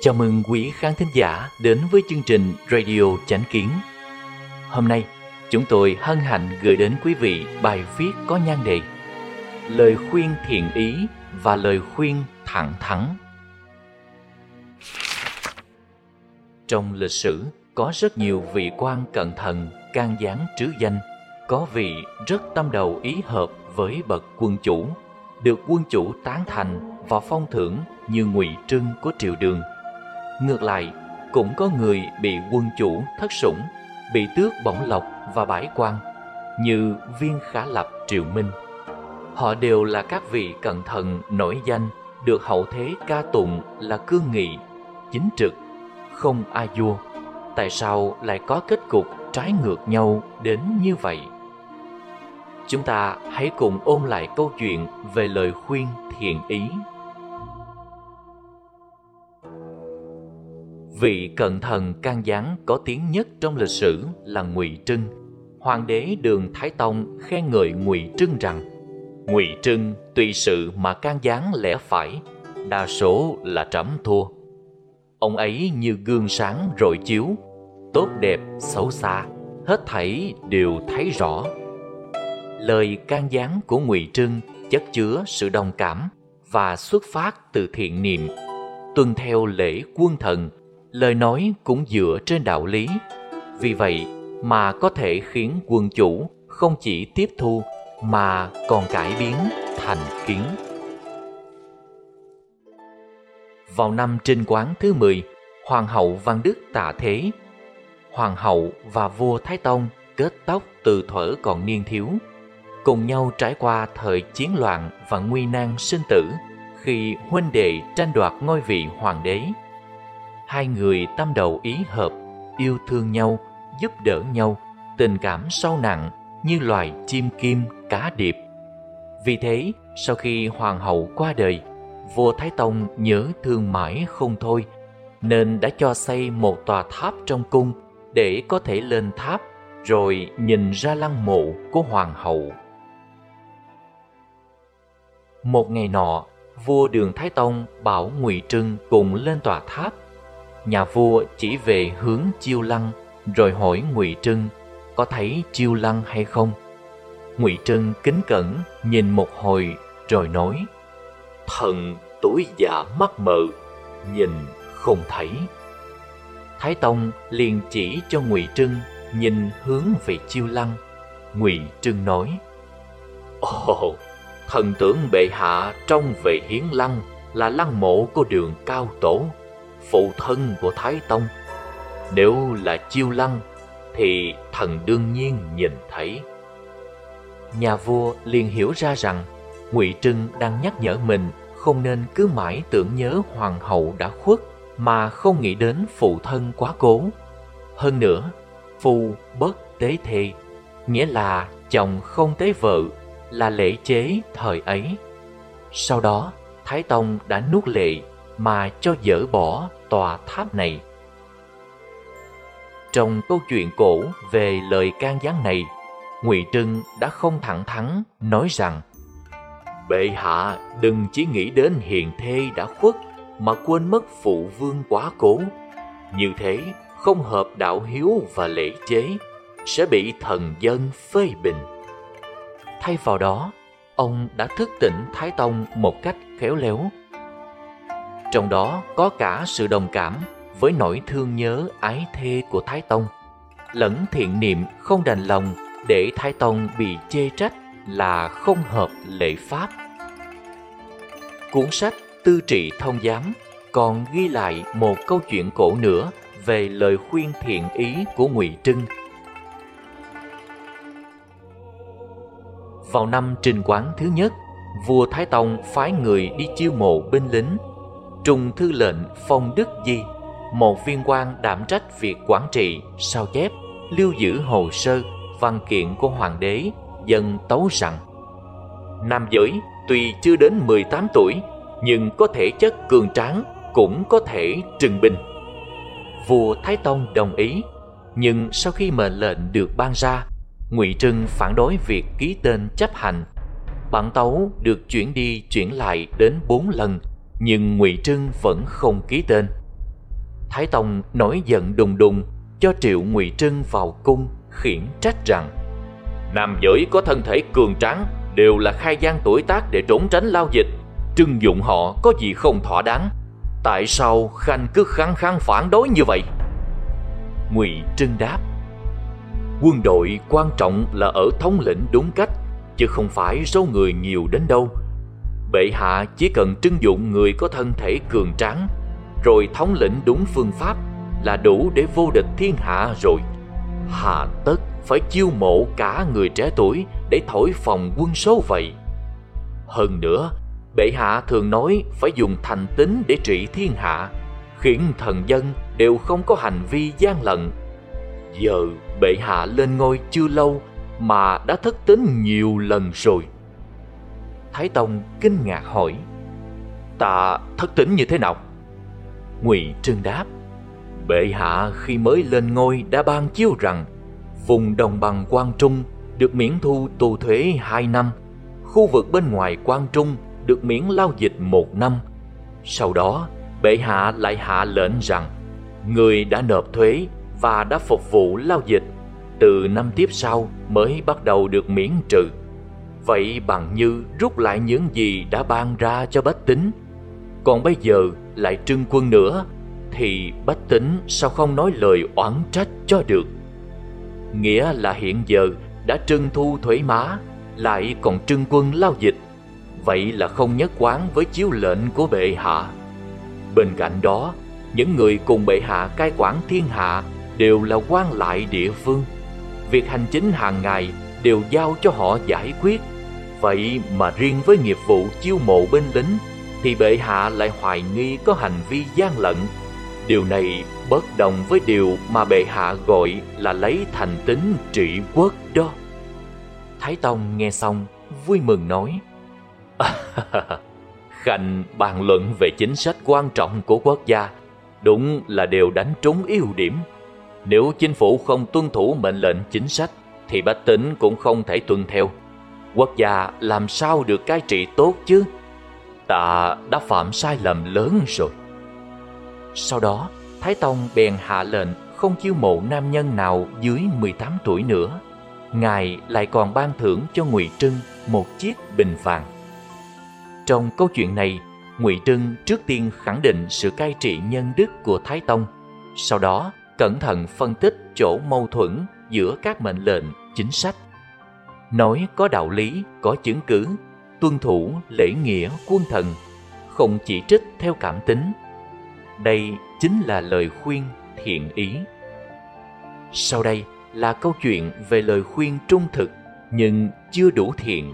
Chào mừng quý khán thính giả đến với chương trình Radio Chánh Kiến. Hôm nay, chúng tôi hân hạnh gửi đến quý vị bài viết có nhan đề Lời khuyên thiện ý và lời khuyên thẳng thắn. Trong lịch sử, có rất nhiều vị quan cẩn thận, can gián trứ danh, có vị rất tâm đầu ý hợp với bậc quân chủ, được quân chủ tán thành và phong thưởng như ngụy trưng của triều đường – Ngược lại, cũng có người bị quân chủ thất sủng, bị tước bổng lộc và bãi quan, như viên khả lập triều Minh. Họ đều là các vị cẩn thận nổi danh, được hậu thế ca tụng là cương nghị, chính trực, không a vua. Tại sao lại có kết cục trái ngược nhau đến như vậy? Chúng ta hãy cùng ôn lại câu chuyện về lời khuyên thiện ý Vị cận thần can gián có tiếng nhất trong lịch sử là Ngụy Trưng. Hoàng đế Đường Thái Tông khen ngợi Ngụy Trưng rằng Ngụy Trưng tùy sự mà can gián lẽ phải, đa số là trẫm thua. Ông ấy như gương sáng rọi chiếu, tốt đẹp, xấu xa, hết thảy đều thấy rõ. Lời can gián của Ngụy Trưng chất chứa sự đồng cảm và xuất phát từ thiện niệm, tuân theo lễ quân thần lời nói cũng dựa trên đạo lý. Vì vậy mà có thể khiến quân chủ không chỉ tiếp thu mà còn cải biến thành kiến. Vào năm trinh quán thứ 10, Hoàng hậu Văn Đức tạ thế. Hoàng hậu và vua Thái Tông kết tóc từ thuở còn niên thiếu, cùng nhau trải qua thời chiến loạn và nguy nan sinh tử khi huynh đệ tranh đoạt ngôi vị hoàng đế hai người tâm đầu ý hợp, yêu thương nhau, giúp đỡ nhau, tình cảm sâu nặng như loài chim kim, cá điệp. Vì thế, sau khi hoàng hậu qua đời, vua Thái Tông nhớ thương mãi không thôi, nên đã cho xây một tòa tháp trong cung để có thể lên tháp rồi nhìn ra lăng mộ của hoàng hậu. Một ngày nọ, vua Đường Thái Tông bảo Ngụy Trưng cùng lên tòa tháp. Nhà vua chỉ về hướng chiêu lăng rồi hỏi ngụy trưng có thấy chiêu lăng hay không? Ngụy trưng kính cẩn nhìn một hồi rồi nói thần tối già mắt mờ nhìn không thấy thái tông liền chỉ cho ngụy trưng nhìn hướng về chiêu lăng ngụy trưng nói ồ thần tưởng bệ hạ trông về hiến lăng là lăng mộ của đường cao tổ phụ thân của Thái Tông. Nếu là chiêu lăng thì thần đương nhiên nhìn thấy. Nhà vua liền hiểu ra rằng Ngụy Trưng đang nhắc nhở mình không nên cứ mãi tưởng nhớ hoàng hậu đã khuất mà không nghĩ đến phụ thân quá cố. Hơn nữa, phu bất tế thê, nghĩa là chồng không tế vợ, là lễ chế thời ấy. Sau đó, Thái Tông đã nuốt lệ mà cho dỡ bỏ tòa tháp này. Trong câu chuyện cổ về lời can gián này, Ngụy Trưng đã không thẳng thắn nói rằng Bệ hạ đừng chỉ nghĩ đến hiền thê đã khuất mà quên mất phụ vương quá cố. Như thế không hợp đạo hiếu và lễ chế, sẽ bị thần dân phê bình. Thay vào đó, ông đã thức tỉnh Thái Tông một cách khéo léo trong đó có cả sự đồng cảm với nỗi thương nhớ ái thê của Thái Tông, lẫn thiện niệm không đành lòng để Thái Tông bị chê trách là không hợp lệ pháp. Cuốn sách Tư trị thông giám còn ghi lại một câu chuyện cổ nữa về lời khuyên thiện ý của Ngụy Trưng. Vào năm trình quán thứ nhất, vua Thái Tông phái người đi chiêu mộ binh lính Trung thư lệnh Phong Đức Di, một viên quan đảm trách việc quản trị, sao chép, lưu giữ hồ sơ, văn kiện của hoàng đế, dân tấu rằng Nam giới tuy chưa đến 18 tuổi, nhưng có thể chất cường tráng, cũng có thể trừng bình. Vua Thái Tông đồng ý, nhưng sau khi mệnh lệnh được ban ra ngụy trưng phản đối việc ký tên chấp hành. Bản tấu được chuyển đi chuyển lại đến bốn lần nhưng ngụy trưng vẫn không ký tên. Thái tông nổi giận đùng đùng cho triệu ngụy trưng vào cung khiển trách rằng nam giới có thân thể cường tráng đều là khai gian tuổi tác để trốn tránh lao dịch trưng dụng họ có gì không thỏa đáng? Tại sao khanh cứ khăng khăng phản đối như vậy? Ngụy trưng đáp, quân đội quan trọng là ở thống lĩnh đúng cách, chứ không phải số người nhiều đến đâu. Bệ hạ chỉ cần trưng dụng người có thân thể cường tráng, rồi thống lĩnh đúng phương pháp là đủ để vô địch thiên hạ rồi. Hà tất phải chiêu mộ cả người trẻ tuổi để thổi phòng quân số vậy. Hơn nữa bệ hạ thường nói phải dùng thành tính để trị thiên hạ, khiến thần dân đều không có hành vi gian lận. Giờ bệ hạ lên ngôi chưa lâu mà đã thất tính nhiều lần rồi. Thái tông kinh ngạc hỏi, ta thất tính như thế nào? Ngụy trương đáp, bệ hạ khi mới lên ngôi đã ban chiếu rằng vùng đồng bằng quang trung được miễn thu tù thuế hai năm, khu vực bên ngoài quang trung được miễn lao dịch một năm. Sau đó, bệ hạ lại hạ lệnh rằng, người đã nộp thuế và đã phục vụ lao dịch, từ năm tiếp sau mới bắt đầu được miễn trừ. Vậy bằng như rút lại những gì đã ban ra cho bách tính, còn bây giờ lại trưng quân nữa, thì bách tính sao không nói lời oán trách cho được? Nghĩa là hiện giờ đã trưng thu thuế má, lại còn trưng quân lao dịch vậy là không nhất quán với chiếu lệnh của bệ hạ. Bên cạnh đó, những người cùng bệ hạ cai quản thiên hạ đều là quan lại địa phương. Việc hành chính hàng ngày đều giao cho họ giải quyết. Vậy mà riêng với nghiệp vụ chiêu mộ binh lính, thì bệ hạ lại hoài nghi có hành vi gian lận. Điều này bất đồng với điều mà bệ hạ gọi là lấy thành tính trị quốc đó. Thái tông nghe xong, vui mừng nói khanh bàn luận về chính sách quan trọng của quốc gia. Đúng là đều đánh trúng ưu điểm. Nếu chính phủ không tuân thủ mệnh lệnh chính sách, thì bách tính cũng không thể tuân theo. Quốc gia làm sao được cai trị tốt chứ? Ta đã phạm sai lầm lớn rồi. Sau đó, thái tông bèn hạ lệnh không chiêu mộ nam nhân nào dưới 18 tuổi nữa. Ngài lại còn ban thưởng cho ngụy trưng một chiếc bình vàng trong câu chuyện này, ngụy trưng trước tiên khẳng định sự cai trị nhân đức của thái tông, sau đó cẩn thận phân tích chỗ mâu thuẫn giữa các mệnh lệnh, chính sách. Nói có đạo lý, có chứng cứ, tuân thủ lễ nghĩa quân thần, không chỉ trích theo cảm tính. Đây chính là lời khuyên thiện ý. Sau đây là câu chuyện về lời khuyên trung thực, nhưng chưa đủ thiện.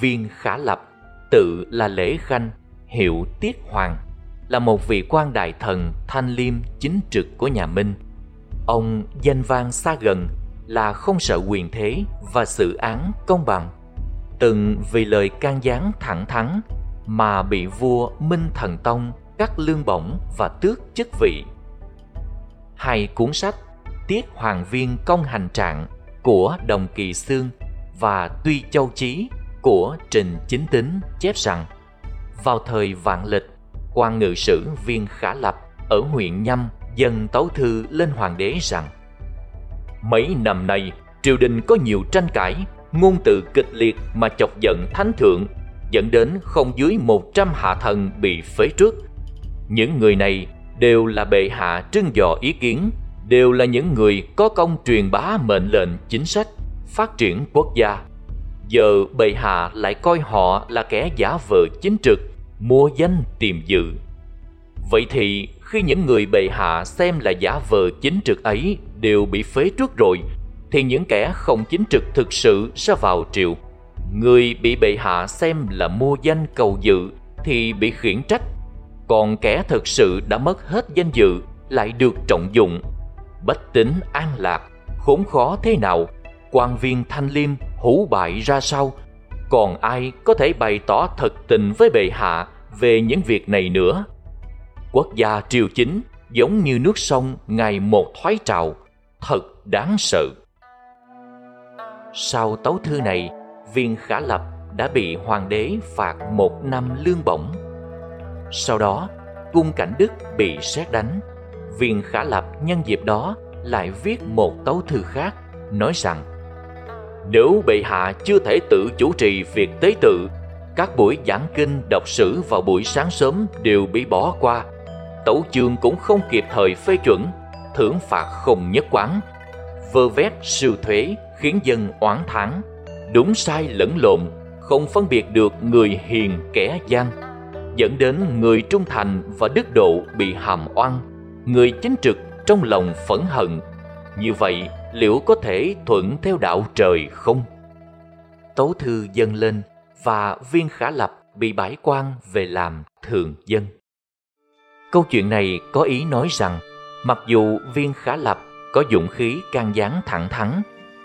Viên khả lập tự là lễ khanh, hiệu tiết hoàng, là một vị quan đại thần thanh liêm chính trực của nhà Minh. Ông danh vang xa gần, là không sợ quyền thế và xử án công bằng. Từng vì lời can gián thẳng thắn mà bị vua Minh Thần Tông cắt lương bổng và tước chức vị. Hai cuốn sách Tiết Hoàng Viên Công Hành Trạng của Đồng Kỳ Sương và Tuy Châu Chí của Trình Chính Tính chép rằng, vào thời vạn lịch, quan ngự sử viên khả lập ở huyện nhâm dần tấu thư lên hoàng đế rằng, mấy năm nay, triều đình có nhiều tranh cãi, ngôn từ kịch liệt mà chọc giận thánh thượng, dẫn đến không dưới một trăm hạ thần bị phế trước. Những người này đều là bệ hạ trưng dò ý kiến, đều là những người có công truyền bá mệnh lệnh chính sách, phát triển quốc gia giờ bệ hạ lại coi họ là kẻ giả vờ chính trực, mua danh tìm dự. Vậy thì, khi những người bệ hạ xem là giả vờ chính trực ấy đều bị phế trước rồi, thì những kẻ không chính trực thực sự sẽ vào triều. Người bị bệ hạ xem là mua danh cầu dự thì bị khiển trách, còn kẻ thực sự đã mất hết danh dự lại được trọng dụng. Bách tính an lạc, khốn khó thế nào? Quan viên thanh liêm hủ bại ra sao còn ai có thể bày tỏ thật tình với bệ hạ về những việc này nữa quốc gia triều chính giống như nước sông ngày một thoái trào thật đáng sợ. Sau tấu thư này, viên khả lập đã bị hoàng đế phạt một năm lương bổng. Sau đó, cung cảnh đức bị xét đánh. Viên khả lập nhân dịp đó lại viết một tấu thư khác, nói rằng nếu bệ hạ chưa thể tự chủ trì việc tế tự, các buổi giảng kinh đọc sử vào buổi sáng sớm đều bị bỏ qua. Tấu chương cũng không kịp thời phê chuẩn, thưởng phạt không nhất quán, vơ vét siêu thuế khiến dân oán thắng, đúng sai lẫn lộn, không phân biệt được người hiền kẻ gian, dẫn đến người trung thành và đức độ bị hàm oan, người chính trực trong lòng phẫn hận. Như vậy, liệu có thể thuận theo đạo trời không? Tấu thư dâng lên và viên khả lập bị bãi quan về làm thường dân. Câu chuyện này có ý nói rằng, mặc dù viên khả lập có dũng khí can gián thẳng thắn,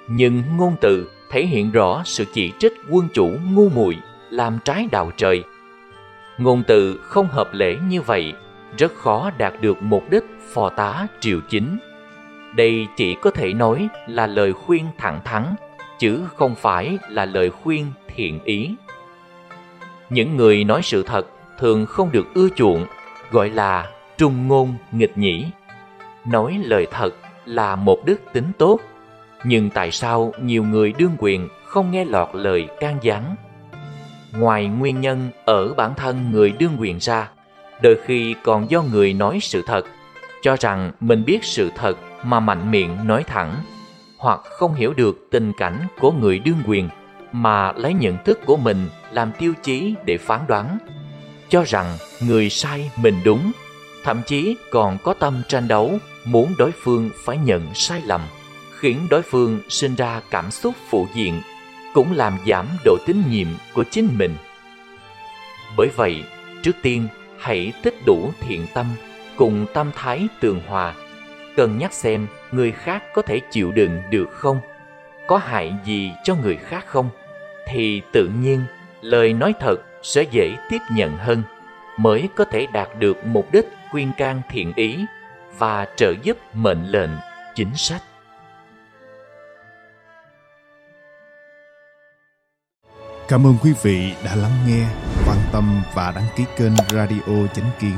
nhưng ngôn từ thể hiện rõ sự chỉ trích quân chủ ngu muội làm trái đạo trời. Ngôn từ không hợp lễ như vậy rất khó đạt được mục đích phò tá triều chính. Đây chỉ có thể nói là lời khuyên thẳng thắn, chứ không phải là lời khuyên thiện ý. Những người nói sự thật thường không được ưa chuộng, gọi là trung ngôn nghịch nhĩ. Nói lời thật là một đức tính tốt, nhưng tại sao nhiều người đương quyền không nghe lọt lời can gián? Ngoài nguyên nhân ở bản thân người đương quyền ra, đôi khi còn do người nói sự thật, cho rằng mình biết sự thật mà mạnh miệng nói thẳng, hoặc không hiểu được tình cảnh của người đương quyền mà lấy nhận thức của mình làm tiêu chí để phán đoán, cho rằng người sai mình đúng, thậm chí còn có tâm tranh đấu muốn đối phương phải nhận sai lầm, khiến đối phương sinh ra cảm xúc phụ diện, cũng làm giảm độ tín nhiệm của chính mình. Bởi vậy, trước tiên hãy tích đủ thiện tâm cùng tâm thái tường hòa, cân nhắc xem người khác có thể chịu đựng được không, có hại gì cho người khác không, thì tự nhiên lời nói thật sẽ dễ tiếp nhận hơn, mới có thể đạt được mục đích quyên can thiện ý và trợ giúp mệnh lệnh chính sách. Cảm ơn quý vị đã lắng nghe, quan tâm và đăng ký kênh Radio Chánh Kiến.